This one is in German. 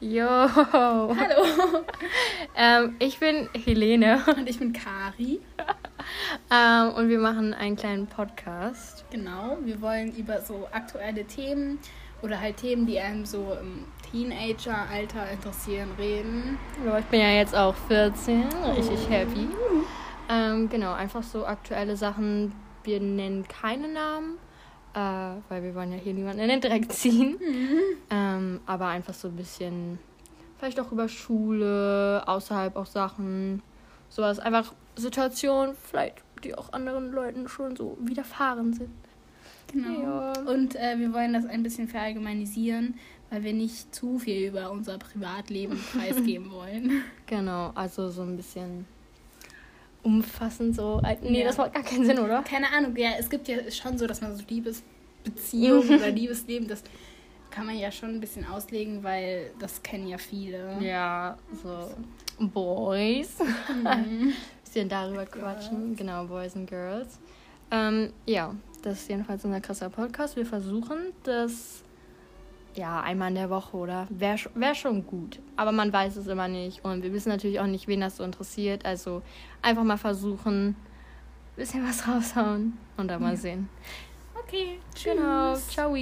Jo. Hallo. ähm, ich bin Helene. Und ich bin Kari. ähm, und wir machen einen kleinen Podcast. Genau, wir wollen über so aktuelle Themen oder halt Themen, die einem so im Teenager-Alter interessieren, reden. Ja, ich bin ja jetzt auch 14, richtig happy. Ähm, genau, einfach so aktuelle Sachen. Wir nennen keine Namen, äh, weil wir wollen ja hier niemanden in den Dreck ziehen. Mhm. Ähm, aber einfach so ein bisschen, vielleicht auch über Schule, außerhalb auch Sachen, sowas. Einfach Situationen, vielleicht, die auch anderen Leuten schon so widerfahren sind. Genau. Ja. Und äh, wir wollen das ein bisschen verallgemeinisieren, weil wir nicht zu viel über unser Privatleben preisgeben wollen. Genau, also so ein bisschen umfassend so. Äh, nee, ja. das macht gar keinen Sinn, oder? Keine Ahnung, ja, es gibt ja schon so, dass man so Liebesbeziehungen oder Liebesleben, das kann man ja schon ein bisschen auslegen, weil das kennen ja viele. Ja, so Boys. Mhm. bisschen darüber quatschen. Genau, Boys and Girls. Ähm, ja, das ist jedenfalls unser krasser Podcast. Wir versuchen das ja einmal in der Woche oder wäre wär schon gut. Aber man weiß es immer nicht und wir wissen natürlich auch nicht, wen das so interessiert. Also einfach mal versuchen, ein bisschen was raushauen und dann mal ja. sehen. Okay, tschüss. Genau, ciao.